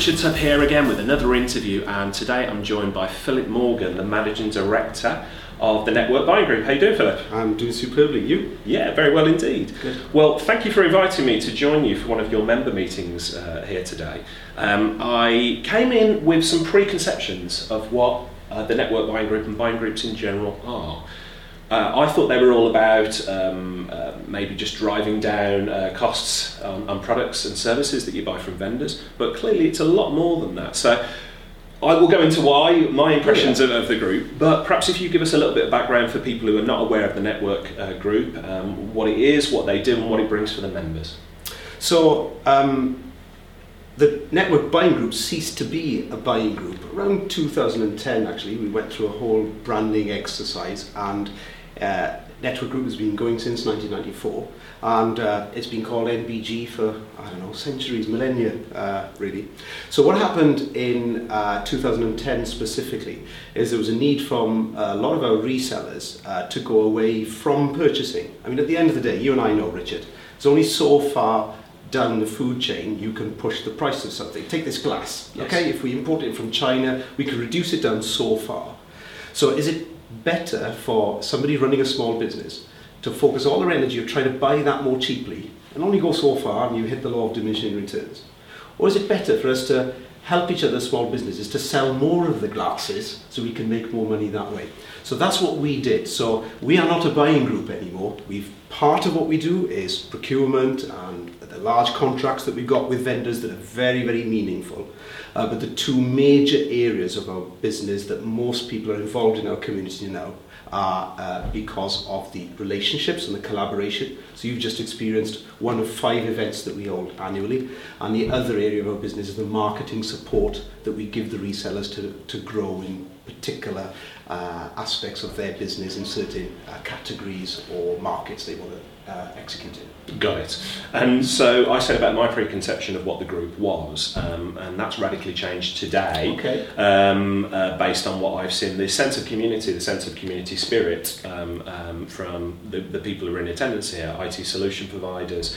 Richard Tubb here again with another interview, and today I'm joined by Philip Morgan, the Managing Director of the Network Buying Group. How are you doing, Philip? I'm doing superbly. You? Yeah, very well indeed. Good. Well, thank you for inviting me to join you for one of your member meetings uh, here today. Um, I came in with some preconceptions of what uh, the Network Buying Group and buying groups in general are. Uh, I thought they were all about um, uh, maybe just driving down uh, costs on, on products and services that you buy from vendors, but clearly it's a lot more than that. So I will go into why, my impressions of, of the group, but perhaps if you give us a little bit of background for people who are not aware of the network uh, group, um, what it is, what they do, and what it brings for the members. So, um, the network buying group ceased to be a buying group around 2010. Actually, we went through a whole branding exercise, and uh, network group has been going since 1994, and uh, it's been called NBG for I don't know centuries, millennia, uh, really. So what happened in uh, 2010 specifically is there was a need from a lot of our resellers uh, to go away from purchasing. I mean, at the end of the day, you and I know, Richard, it's only so far down the food chain you can push the price of something. Take this glass, Yes. okay? If we import it from China, we can reduce it down so far. So is it better for somebody running a small business to focus all their energy of trying to buy that more cheaply and only go so far and you hit the law of diminishing returns? Or is it better for us to help each other small businesses to sell more of the glasses so we can make more money that way? So that's what we did. So we are not a buying group anymore. We've part of what we do is procurement and the large contracts that we've got with vendors that are very, very meaningful. Uh, but the two major areas of our business that most people are involved in our community now are uh, because of the relationships and the collaboration. So you've just experienced one of five events that we hold annually. And the other area of our business is the marketing support that we give the resellers to, to grow in particular uh, aspects of their business in certain uh, categories or markets they want to uh, execute in. Got it. And so I said about my preconception of what the group was, um, and that's radically changed today Okay. um, uh, based on what I've seen. The sense of community, the sense of community spirit um, um, from the, the people who are in attendance here, IT solution providers.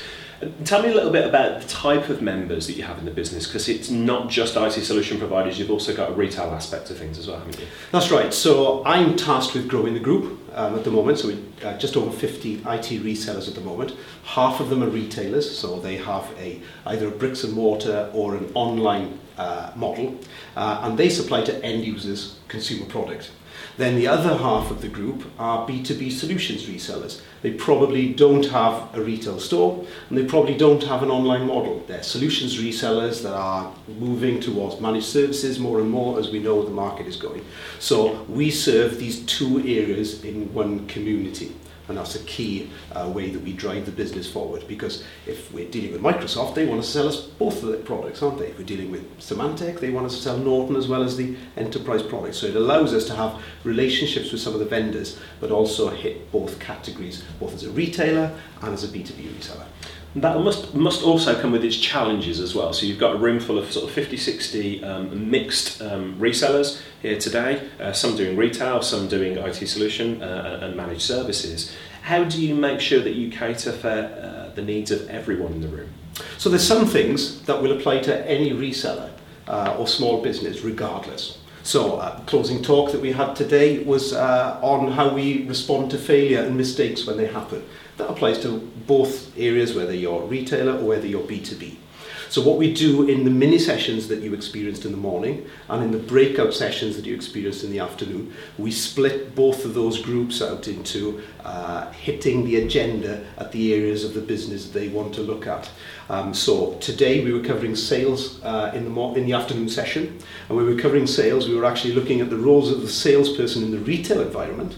Tell me a little bit about the type of members that you have in the business, because it's not just IT solution providers, you've also got a retail aspect of things as well, haven't you? That's right. So I'm tasked with growing the group um, at the moment. So we uh, just over 50 IT resellers at the moment. Half of them are retailers, so they have a either a bricks and mortar or an online uh, model, uh, and they supply to end users consumer product. Then the other half of the group are B2B solutions resellers. They probably don't have a retail store and they probably don't have an online model. They're solutions resellers that are moving towards managed services more and more as we know the market is going. So we serve these two areas in one community. And that's a key uh, way that we drive the business forward because if we're dealing with Microsoft, they want to sell us both of their products, aren't they? If we're dealing with Symantec, they want us to sell Norton as well as the enterprise products. So it allows us to have relationships with some of the vendors, but also hit both categories, both as a retailer and as a B2B reseller. That must must also come with its challenges as well. So you've got a room full of sort of 50, 60 um, mixed um, resellers here today, uh, some doing retail, some doing IT solution uh, and managed services. How do you make sure that you cater for uh, the needs of everyone in the room? So there's some things that will apply to any reseller uh, or small business regardless. So uh, closing talk that we had today was uh, on how we respond to failure and mistakes when they happen. That applies to both areas, whether you're a retailer or whether you're B2B. So what we do in the mini sessions that you experienced in the morning and in the breakout sessions that you experienced in the afternoon, we split both of those groups out into uh, hitting the agenda at the areas of the business they want to look at. Um, so today we were covering sales uh, in the mo- in the afternoon session, and when we were covering sales, we were actually looking at the roles of the salesperson in the retail environment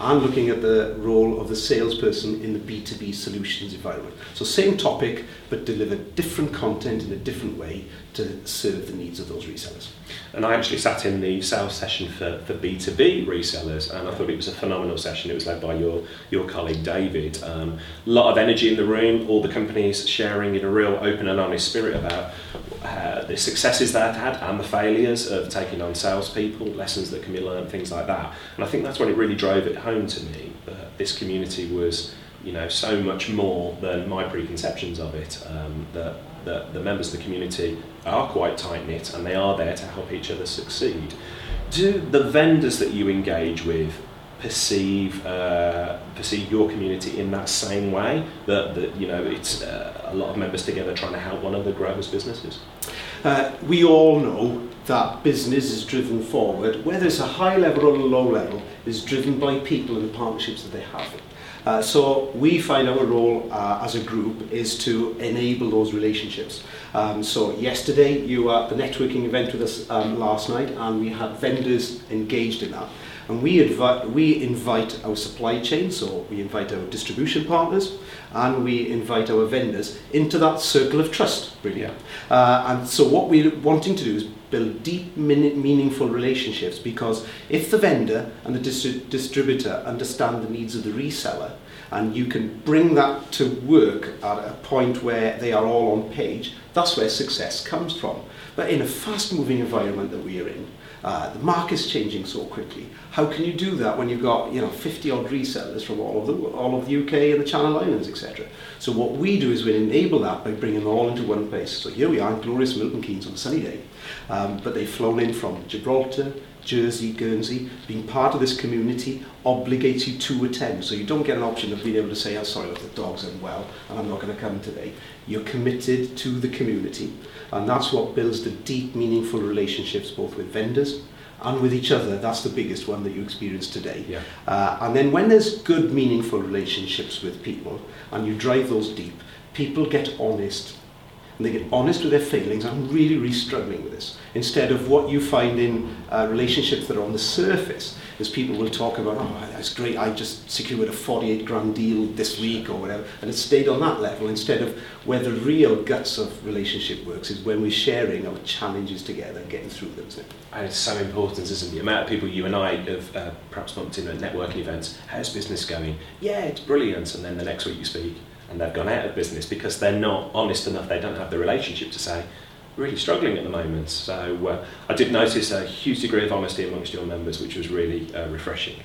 and looking at the role of the salesperson in the B2B solutions environment. So same topic, but delivered different content in a different way to serve the needs of those resellers. And I actually sat in the sales session for, for B2B resellers, and I thought it was a phenomenal session. It was led by your, your colleague David. A um, lot of energy in the room, all the companies sharing in a real open and honest spirit about uh, the successes they've had and the failures of taking on salespeople, lessons that can be learned, things like that. And I think that's when it really drove it home to me that this community was you know, so much more than my preconceptions of it. Um, that that the members of the community are quite tight knit and they are there to help each other succeed. Do the vendors that you engage with perceive uh, perceive your community in that same way that, that you know it's uh, a lot of members together trying to help one another grow as businesses uh, we all know that business is driven forward whether it's a high level or a low level is driven by people and the partnerships that they have uh, so we find our role uh, as a group is to enable those relationships. Um, so yesterday you were at the networking event with us um, last night and we had vendors engaged in that. And we, invite, we invite our supply chain, so we invite our distribution partners, and we invite our vendors into that circle of trust, really. Yeah. Uh, and so what we're wanting to do is build deep, meaningful relationships because if the vendor and the distri- distributor understand the needs of the reseller, and you can bring that to work at a point where they are all on page, that's where success comes from. But in a fast-moving environment that we are in, uh, the market's changing so quickly. How can you do that when you've got you know 50 odd resellers from all of the all of the UK and the Channel Islands, etc. So what we do is we enable that by bringing them all into one place. So here we are glorious Milton Keynes on a sunny day, um, but they've flown in from Gibraltar, Jersey, Guernsey, being part of this community obligates you to attend. So you don't get an option of being able to say, oh, sorry, the dog's unwell and I'm not going to come today. You're committed to the community. And that's what builds the deep, meaningful relationships both with vendors and with each other. That's the biggest one that you experience today. Yeah. Uh, and then when there's good, meaningful relationships with people and you drive those deep, people get honest and they get honest with their feelings. I'm really, really struggling with this. Instead of what you find in uh, relationships that are on the surface, is people will talk about, oh, that's great, I just secured a 48 grand deal this week or whatever, and it stayed on that level instead of where the real guts of relationship works is when we're sharing our challenges together and getting through them, it? And it's so important, isn't it? The amount of people you and I have uh, perhaps bumped into at networking events, how's business going? Yeah, it's brilliant, and then the next week you speak, and they've gone out of business because they're not honest enough, they don't have the relationship to say, really struggling at the moment. So uh, I did notice a huge degree of honesty amongst your members, which was really uh, refreshing.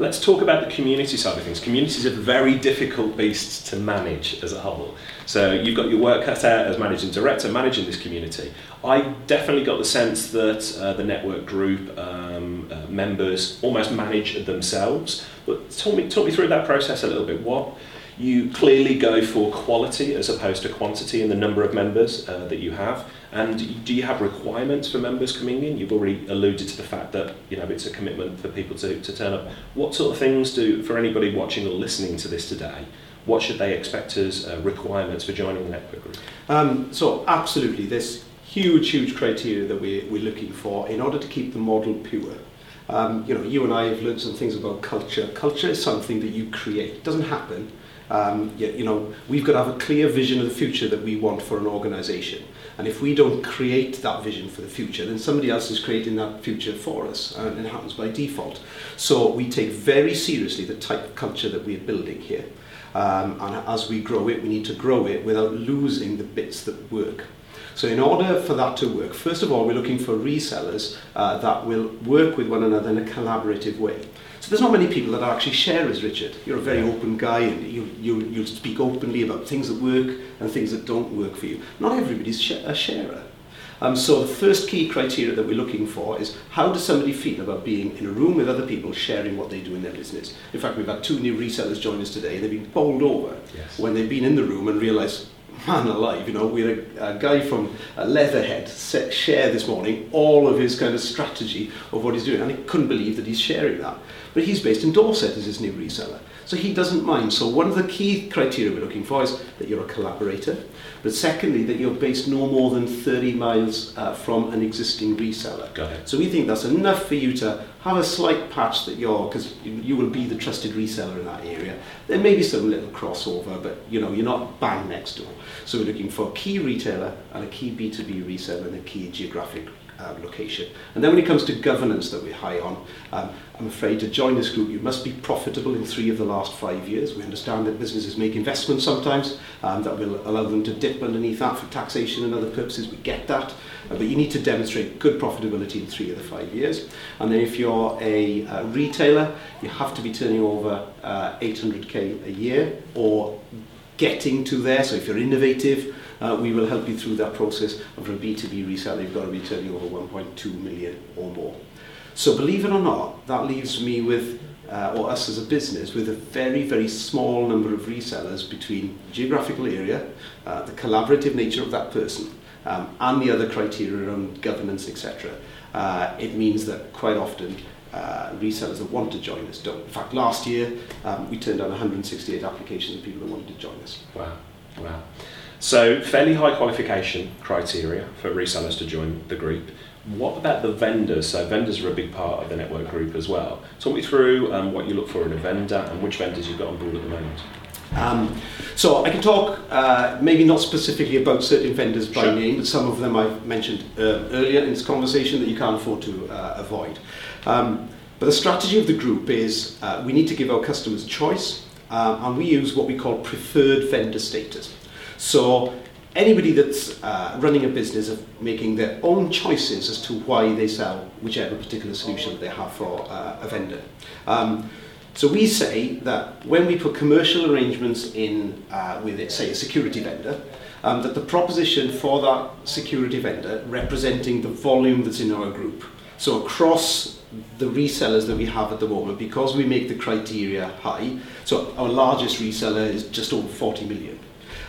Let's talk about the community side of things. Communities are very difficult beasts to manage as a whole. So you've got your work cut out as managing director, managing this community. I definitely got the sense that uh, the network group um, uh, members almost manage themselves. But talk me, talk me through that process a little bit. What you clearly go for quality as opposed to quantity in the number of members uh, that you have. And do you have requirements for members coming in? You've already alluded to the fact that you know it's a commitment for people to, to turn up. What sort of things do, for anybody watching or listening to this today, what should they expect as uh, requirements for joining the network group? Um, so absolutely, there's huge, huge criteria that we're, we're looking for in order to keep the model pure. Um, you know, you and I have learned some things about culture. Culture is something that you create. It doesn't happen. Um, you, you know, we've got to have a clear vision of the future that we want for an organisation. And if we don't create that vision for the future, then somebody else is creating that future for us, and it happens by default. So we take very seriously the type of culture that we're building here. Um, and as we grow it, we need to grow it without losing the bits that work. So in order for that to work, first of all, we're looking for resellers uh, that will work with one another in a collaborative way. So there's not many people that are actually sharers, Richard. You're a very yeah. open guy and you, you, you speak openly about things that work and things that don't work for you. Not everybody's sh- a sharer. Um, so the first key criteria that we're looking for is how does somebody feel about being in a room with other people sharing what they do in their business. In fact, we've had two new resellers join us today. And they've been bowled over yes. when they've been in the room and realised, man alive, you know, we had a, a guy from uh, Leatherhead set, share this morning all of his kind of strategy of what he's doing, and he couldn't believe that he's sharing that. But he's based in Dorset as his new reseller. So he doesn't mind. So one of the key criteria we're looking for is that you're a collaborator, but secondly, that you're based no more than 30 miles uh, from an existing reseller. So we think that's enough for you to have a slight patch that you're, because you will be the trusted reseller in that area. There may be some little crossover, but you know, you're not bang next door. So we're looking for a key retailer and a key B2B reseller and a key geographic uh, location. And then when it comes to governance that we're high on, um, I'm afraid to join this group you must be profitable in three of the last five years. We understand that businesses make investments sometimes um, that will allow them to dip underneath that for taxation and other purposes. We get that. Uh, but you need to demonstrate good profitability in three of the five years. And then if you're a uh, retailer, you have to be turning over uh, 800k a year or getting to there. So if you're innovative, uh, we will help you through that process. And for a B2B reseller, you've got to be turning over 1.2 million or more. So believe it or not, that leaves me with, uh, or us as a business, with a very, very small number of resellers between geographical area, uh, the collaborative nature of that person, um, and the other criteria around governance, etc. Uh, it means that quite often uh, resellers that want to join us don't. In fact, last year um, we turned down 168 applications of people that wanted to join us. Wow, wow. So fairly high qualification criteria for resellers to join the group. What about the vendors? So vendors are a big part of the network group as well. Talk me through um, what you look for in a vendor and which vendors you've got on board at the moment. Um, so I can talk uh, maybe not specifically about certain vendors by Sure. name, but some of them I've mentioned uh, earlier in this conversation that you can't afford to uh, avoid. Um, but the strategy of the group is uh, we need to give our customers choice, uh, and we use what we call preferred vendor status. So anybody that's uh, running a business of making their own choices as to why they sell whichever particular solution that they have for uh, a vendor. Um, so we say that when we put commercial arrangements in uh, with, say, a security vendor, um, that the proposition for that security vendor representing the volume that's in our group. So across the resellers that we have at the moment, because we make the criteria high, so our largest reseller is just over 40 million.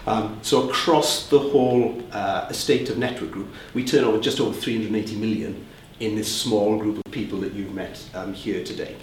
Um, so across the whole uh, estate of Network Group, we turn over just over 380 million in this small group of people that you've met um, here today.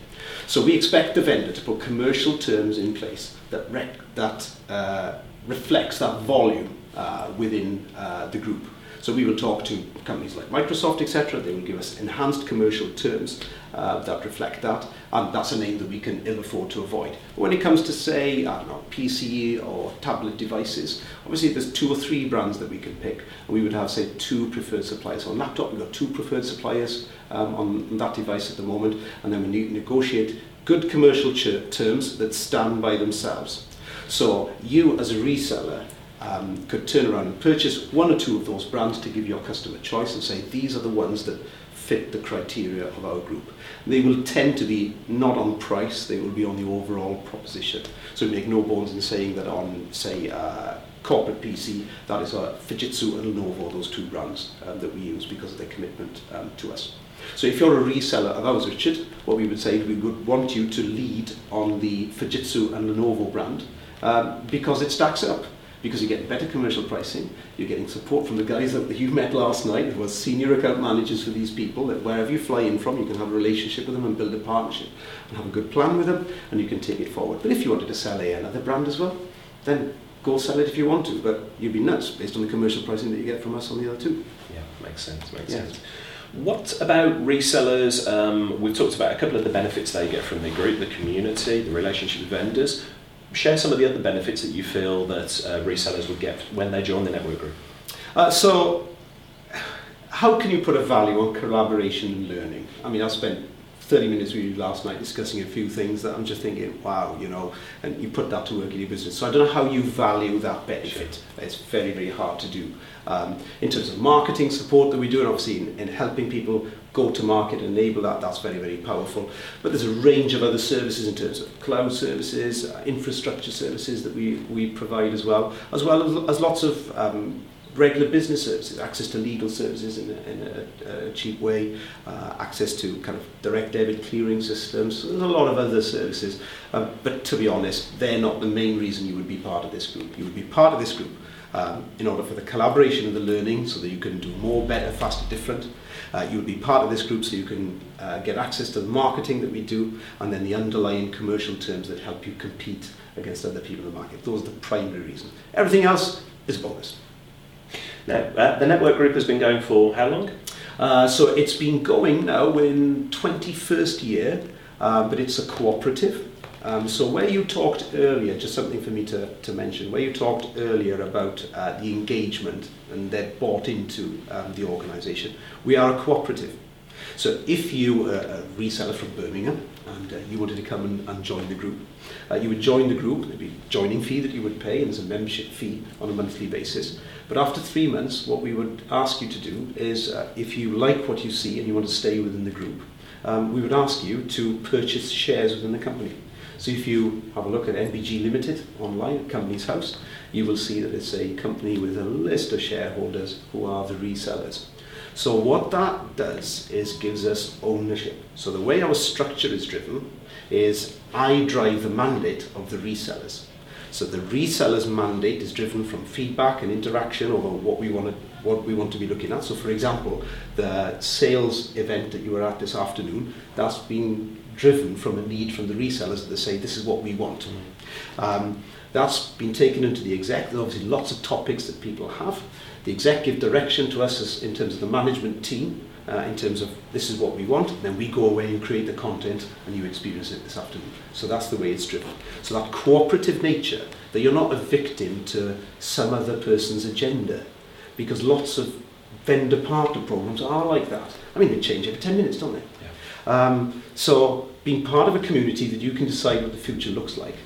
So we expect the vendor to put commercial terms in place that, rec- that uh, reflects that volume uh, within uh, the group. So we will talk to companies like Microsoft, etc. They will give us enhanced commercial terms uh, that reflect that, and that's a name that we can ill afford to avoid. When it comes to say, I don't know, PC or tablet devices, obviously there's two or three brands that we can pick, we would have say two preferred suppliers. On laptop, we've got two preferred suppliers um, on that device at the moment, and then we ne- negotiate good commercial ch- terms that stand by themselves. So you as a reseller um, could turn around and purchase one or two of those brands to give your customer choice and say these are the ones that fit the criteria of our group. They will tend to be not on price, they will be on the overall proposition. So we make no bones in saying that on, say, uh, corporate PC, that is uh, Fujitsu and Lenovo, those two brands um, that we use because of their commitment um, to us. So if you're a reseller of ours, Richard, what we would say is we would want you to lead on the Fujitsu and Lenovo brand um, because it stacks up. Because you're getting better commercial pricing, you're getting support from the guys that you met last night, who were senior account managers for these people, that wherever you fly in from, you can have a relationship with them and build a partnership and have a good plan with them, and you can take it forward. But if you wanted to sell a, another brand as well, then go sell it if you want to, but you'd be nuts based on the commercial pricing that you get from us on the other two. Yeah, makes sense. Makes Yeah. sense. What about resellers? Um, we've talked about a couple of the benefits they get from the group, the community, the relationship with vendors. Share some of the other benefits that you feel that uh, resellers would get when they join the network group. Uh, so, how can you put a value on collaboration and learning? I mean, I spent 30 minutes with you last night discussing a few things that I'm just thinking, wow, you know, and you put that to work in your business. So I don't know how you value that benefit. It's very, very hard to do. Um, in terms of marketing support that we do, and obviously in, in helping people go to market and enable that, that's very, very powerful. But there's a range of other services in terms of cloud services, uh, infrastructure services that we, we provide as well, as well as, as lots of um, regular business services, access to legal services in a, in a, a cheap way, uh, access to kind of direct debit clearing systems. There's a lot of other services, um, but to be honest, they're not the main reason you would be part of this group. You would be part of this group um, in order for the collaboration and the learning so that you can do more, better, faster, different. Uh, you would be part of this group so you can uh, get access to the marketing that we do and then the underlying commercial terms that help you compete against other people in the market. Those are the primary reasons. Everything else is a bonus. Now, uh, the network group has been going for how long? Uh, so it's been going now in 21st year, uh, but it's a cooperative. Um, so where you talked earlier, just something for me to, to mention, where you talked earlier about uh, the engagement and they're bought into um, the organisation, we are a cooperative. So if you are a reseller from Birmingham and uh, you wanted to come and, and join the group, uh, you would join the group, there'd be a joining fee that you would pay and there's a membership fee on a monthly basis. But after three months, what we would ask you to do is uh, if you like what you see and you want to stay within the group, um, we would ask you to purchase shares within the company. So if you have a look at NBG Limited online at Companies House, you will see that it's a company with a list of shareholders who are the resellers. So what that does is gives us ownership. So the way our structure is driven is I drive the mandate of the resellers. So the reseller's mandate is driven from feedback and interaction over what we want to what we want to be looking at. So for example, the sales event that you were at this afternoon, that's been driven from a need from the resellers that say this is what we want. Um, that's been taken into the exec. There's obviously lots of topics that people have. The exec give direction to us in terms of the management team, uh, in terms of this is what we want, then we go away and create the content and you experience it this afternoon. So that's the way it's driven. So that cooperative nature, that you're not a victim to some other person's agenda, because lots of vendor partner programs are like that. I mean, they change every 10 minutes, don't they? Yeah. Um, so being part of a community that you can decide what the future looks like,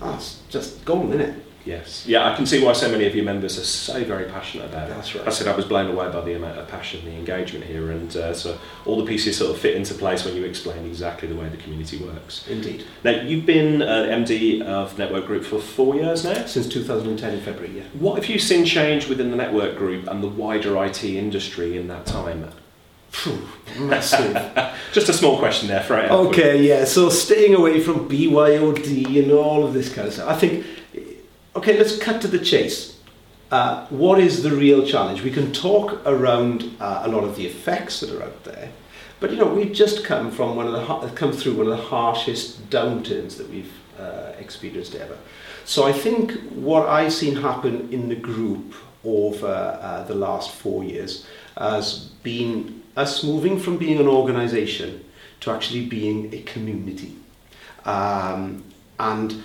that's just golden, isn't it? Yes. Yeah, I can see why so many of your members are so very passionate about it. That's right. I said I was blown away by the amount of passion, the engagement here, and uh, so all the pieces sort of fit into place when you explain exactly the way the community works. Indeed. Now, you've been uh, MD of Network Group for four years now? Since 2010 in February, yeah. What have you seen change within the Network Group and the wider IT industry in that time? Massive. Just a small question there, Fred. Okay, yeah. So staying away from BYOD and all of this kind of stuff. I think Okay, let's cut to the chase. Uh, what is the real challenge? We can talk around uh, a lot of the effects that are out there, but you know we've just come from one of the come through one of the harshest downturns that we've uh, experienced ever. So I think what I've seen happen in the group over uh, the last four years has been us moving from being an organisation to actually being a community, um, and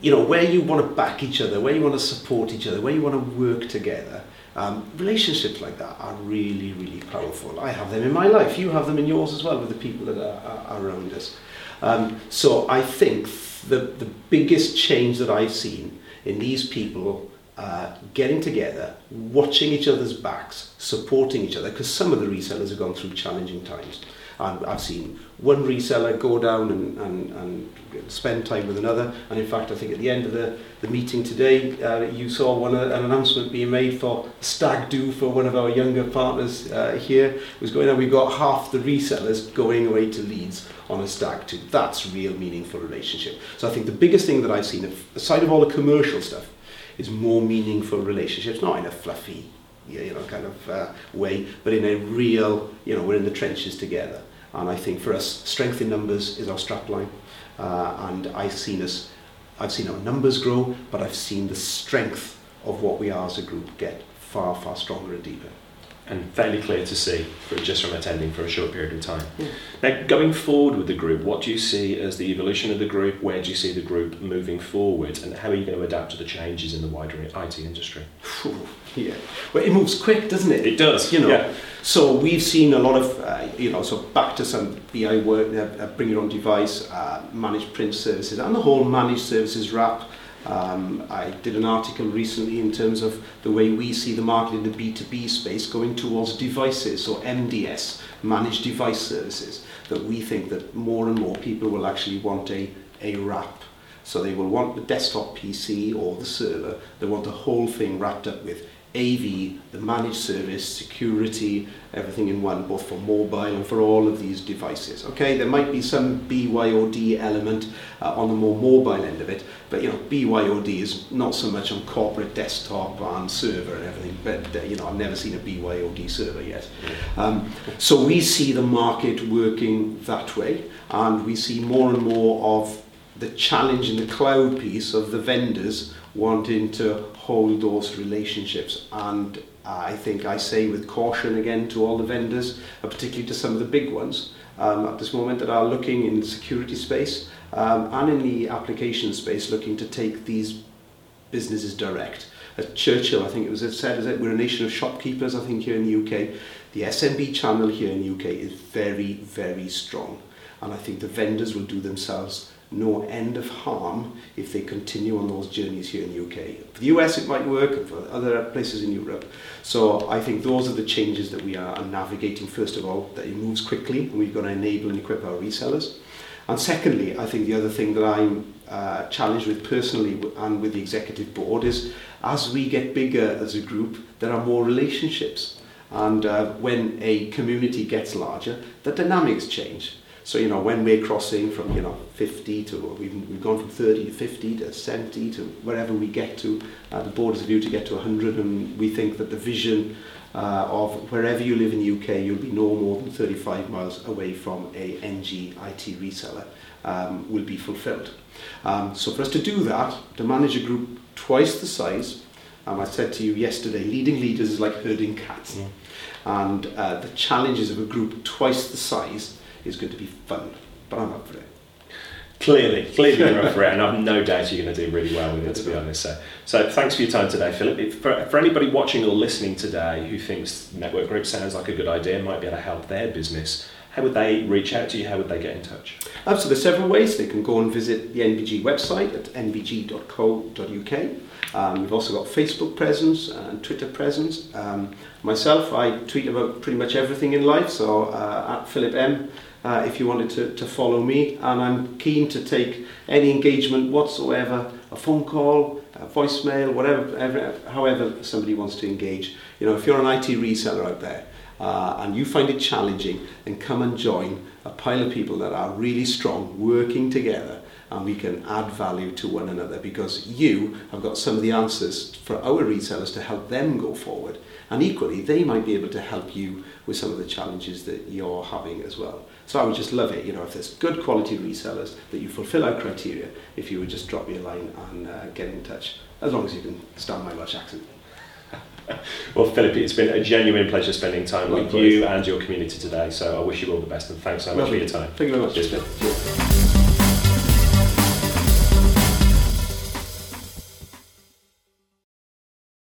you know, where you want to back each other, where you want to support each other, where you want to work together. Um, relationships like that are really, really powerful. I have them in my life. You have them in yours as well with the people that are, are around us. Um, so I think the, the biggest change that I've seen in these people uh, getting together, watching each other's backs, supporting each other, because some of the resellers have gone through challenging times. And I've seen one reseller go down and, and, and spend time with another. And in fact, I think at the end of the, the meeting today, uh, you saw one uh, an announcement being made for stag do for one of our younger partners uh, here. It was going on. We've got half the resellers going away to Leeds on a stag do. That's real meaningful relationship. So I think the biggest thing that I've seen, aside of all the commercial stuff, is more meaningful relationships, not in a fluffy, you know, kind of uh, way, but in a real, you know, we're in the trenches together. And I think for us, strength in numbers is our strapline. Uh, and I've seen us, I've seen our numbers grow, but I've seen the strength of what we are as a group get far, far stronger and deeper and fairly clear to see for, just from attending for a short period of time. Yeah. Now, going forward with the group, what do you see as the evolution of the group? Where do you see the group moving forward, and how are you going to adapt to the changes in the wider IT industry? yeah, well, it moves quick, doesn't it? It does. You know. Yeah. So we've seen a lot of, uh, you know, so back to some BI work, uh, bring your own device, uh, managed print services, and the whole managed services wrap. Um, I did an article recently in terms of the way we see the market in the B2B space going towards devices, or MDS, managed device services, that we think that more and more people will actually want a, a wrap. So they will want the desktop PC or the server, they want the whole thing wrapped up with AV, the managed service, security, everything in one, both for mobile and for all of these devices. Okay, there might be some BYOD element uh, on the more mobile end of it, but you know, BYOD is not so much on corporate desktop and server and everything, but uh, you know, I've never seen a BYOD server yet. Um, so we see the market working that way, and we see more and more of the challenge in the cloud piece of the vendors wanting to hold those relationships. And I think I say with caution again to all the vendors, uh, particularly to some of the big ones um, at this moment that are looking in the security space um, and in the application space looking to take these businesses direct. At Churchill, I think it was said, is that we're a nation of shopkeepers, I think, here in the UK. The SMB channel here in the UK is very, very strong. And I think the vendors will do themselves no end of harm if they continue on those journeys here in the UK. For the US it might work, and for other places in Europe. So I think those are the changes that we are navigating first of all, that it moves quickly and we've got to enable and equip our resellers. And secondly, I think the other thing that I'm uh, challenged with personally and with the executive board is as we get bigger as a group, there are more relationships. And uh, when a community gets larger, the dynamics change. So, you know, when we're crossing from, you know, 50 to, we've, we've gone from 30 to 50 to 70 to wherever we get to, uh, the board has a view to get to 100 and we think that the vision uh, of wherever you live in the UK, you'll be no more than 35 miles away from a NG IT reseller um, will be fulfilled. Um, so for us to do that, to manage a group twice the size, um, I said to you yesterday, leading leaders is like herding cats. Mm. And uh, the challenges of a group twice the size is going to be fun, but I'm up for it. Clearly, clearly you're up for it, and I've no doubt you're going to do really well with it, to be honest. So, so thanks for your time today, Philip. If, for, for anybody watching or listening today who thinks Network Group sounds like a good idea and might be able to help their business, how would they reach out to you? How would they get in touch? Um, so there's several ways. They can go and visit the NBG website at nbg.co.uk. Um, we've also got Facebook presence and Twitter presence. Um, myself, I tweet about pretty much everything in life, so uh, at Philip M uh, if you wanted to, to follow me. And I'm keen to take any engagement whatsoever, a phone call, a voicemail, whatever, ever, however somebody wants to engage. You know, if you're an IT reseller out there uh, and you find it challenging, then come and join a pile of people that are really strong, working together and we can add value to one another because you have got some of the answers for our resellers to help them go forward. And equally, they might be able to help you with some of the challenges that you're having as well. So I would just love it, you know, if there's good quality resellers that you fulfill our criteria, if you would just drop me a line and uh, get in touch, as long as you can stand my Welsh accent. well, Philip, it's been a genuine pleasure spending time Likewise. with you and your community today. So I wish you all the best and thanks so much Lovely. for your time. Thank you very much. Cheers,